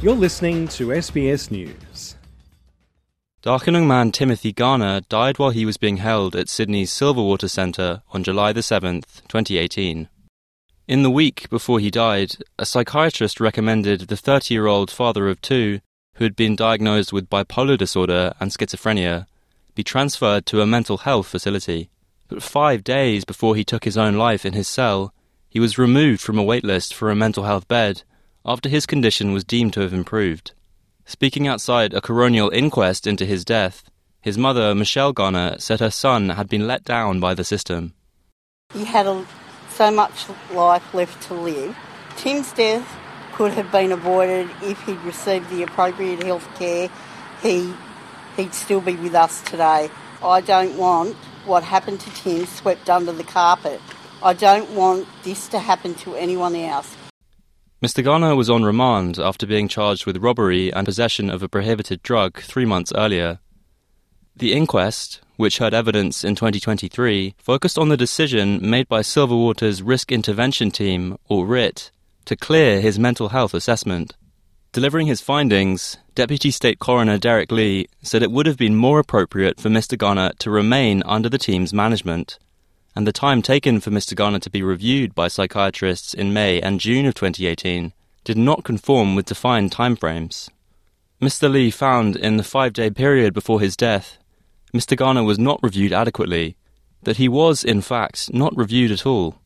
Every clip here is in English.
You're listening to SBS News. Darkinjung man Timothy Garner died while he was being held at Sydney's Silverwater Centre on July the 7th, 2018. In the week before he died, a psychiatrist recommended the 30 year old father of two, who had been diagnosed with bipolar disorder and schizophrenia, be transferred to a mental health facility. But five days before he took his own life in his cell, he was removed from a waitlist for a mental health bed after his condition was deemed to have improved. Speaking outside a coronial inquest into his death, his mother, Michelle Garner, said her son had been let down by the system. He had a, so much life left to live. Tim's death could have been avoided if he'd received the appropriate health care. He, he'd still be with us today. I don't want what happened to Tim swept under the carpet. I don't want this to happen to anyone else. Mr. Garner was on remand after being charged with robbery and possession of a prohibited drug three months earlier. The inquest, which heard evidence in 2023, focused on the decision made by Silverwater's Risk Intervention Team, or RIT, to clear his mental health assessment. Delivering his findings, Deputy State Coroner Derek Lee said it would have been more appropriate for Mr. Garner to remain under the team's management and the time taken for Mr. Garner to be reviewed by psychiatrists in May and June of 2018 did not conform with defined timeframes. Mr. Lee found in the five day period before his death, Mr. Garner was not reviewed adequately, that he was, in fact, not reviewed at all.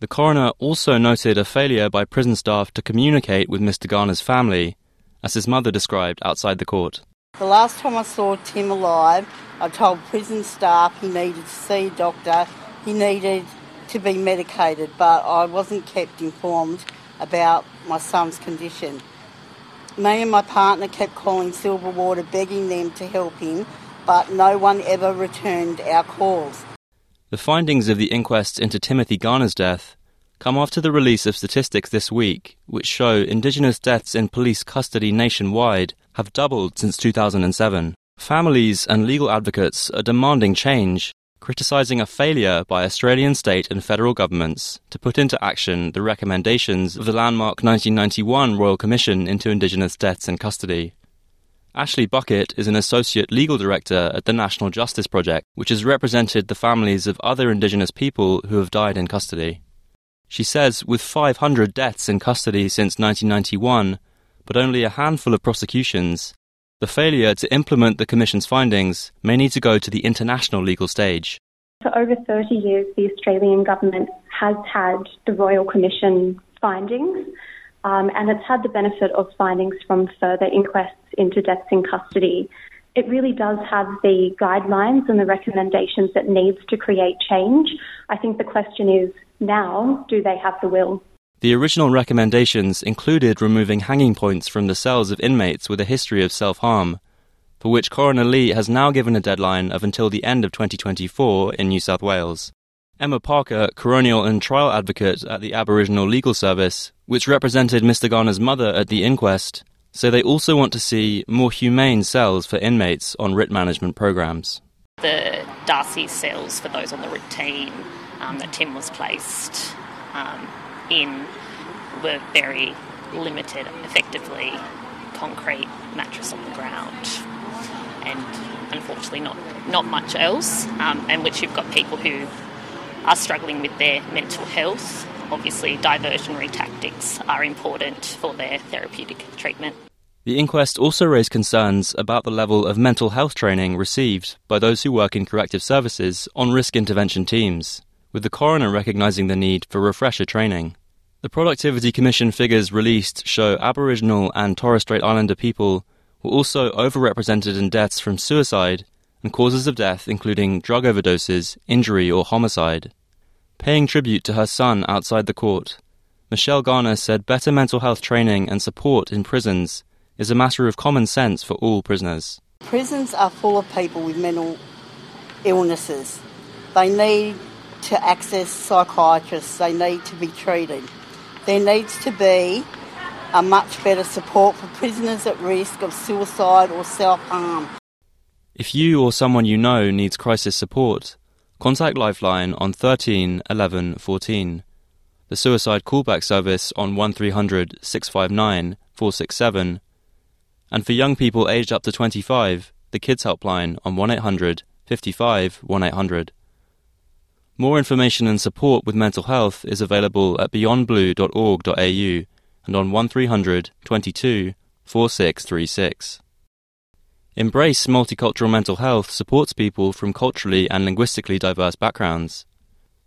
The coroner also noted a failure by prison staff to communicate with Mr. Garner's family, as his mother described outside the court. The last time I saw Tim alive, I told prison staff he needed to see a doctor, he needed to be medicated, but I wasn't kept informed about my son's condition. Me and my partner kept calling Silverwater begging them to help him, but no one ever returned our calls. The findings of the inquest into Timothy Garner's death come after the release of statistics this week, which show Indigenous deaths in police custody nationwide have doubled since 2007. Families and legal advocates are demanding change, criticising a failure by Australian state and federal governments to put into action the recommendations of the landmark 1991 Royal Commission into Indigenous Deaths in Custody. Ashley Bucket is an associate legal director at the National Justice Project, which has represented the families of other Indigenous people who have died in custody. She says with 500 deaths in custody since 1991, but only a handful of prosecutions, the failure to implement the Commission's findings may need to go to the international legal stage. For over 30 years, the Australian government has had the Royal Commission findings, um, and it's had the benefit of findings from further inquests into deaths in custody. It really does have the guidelines and the recommendations that needs to create change. I think the question is now, do they have the will? The original recommendations included removing hanging points from the cells of inmates with a history of self harm, for which Coroner Lee has now given a deadline of until the end of 2024 in New South Wales. Emma Parker, coronial and trial advocate at the Aboriginal Legal Service, which represented Mr. Garner's mother at the inquest, say they also want to see more humane cells for inmates on RIT management programs. The Darcy cells for those on the RIT team um, that Tim was placed um, in were very limited, effectively concrete mattress on the ground, and unfortunately not not much else. Um, and which you've got people who are struggling with their mental health. Obviously, diversionary tactics are important for their therapeutic treatment. The inquest also raised concerns about the level of mental health training received by those who work in corrective services on risk intervention teams with the coroner recognising the need for refresher training. The Productivity Commission figures released show Aboriginal and Torres Strait Islander people were also overrepresented in deaths from suicide and causes of death including drug overdoses, injury, or homicide. Paying tribute to her son outside the court, Michelle Garner said better mental health training and support in prisons is a matter of common sense for all prisoners. Prisons are full of people with mental illnesses. They need to access psychiatrists, they need to be treated. There needs to be a much better support for prisoners at risk of suicide or self harm. If you or someone you know needs crisis support, contact Lifeline on 13 11 14, the suicide callback service on 1300 659 467, and for young people aged up to 25, the Kids Helpline on 1800 55 1800. More information and support with mental health is available at beyondblue.org.au and on 1300 22 4636. Embrace Multicultural Mental Health supports people from culturally and linguistically diverse backgrounds.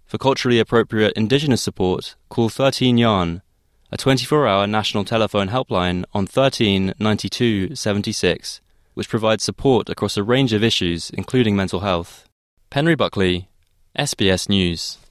For culturally appropriate Indigenous support, call 13 Yarn, a 24 hour national telephone helpline on 13 92 76, which provides support across a range of issues, including mental health. Penry Buckley, SBS News.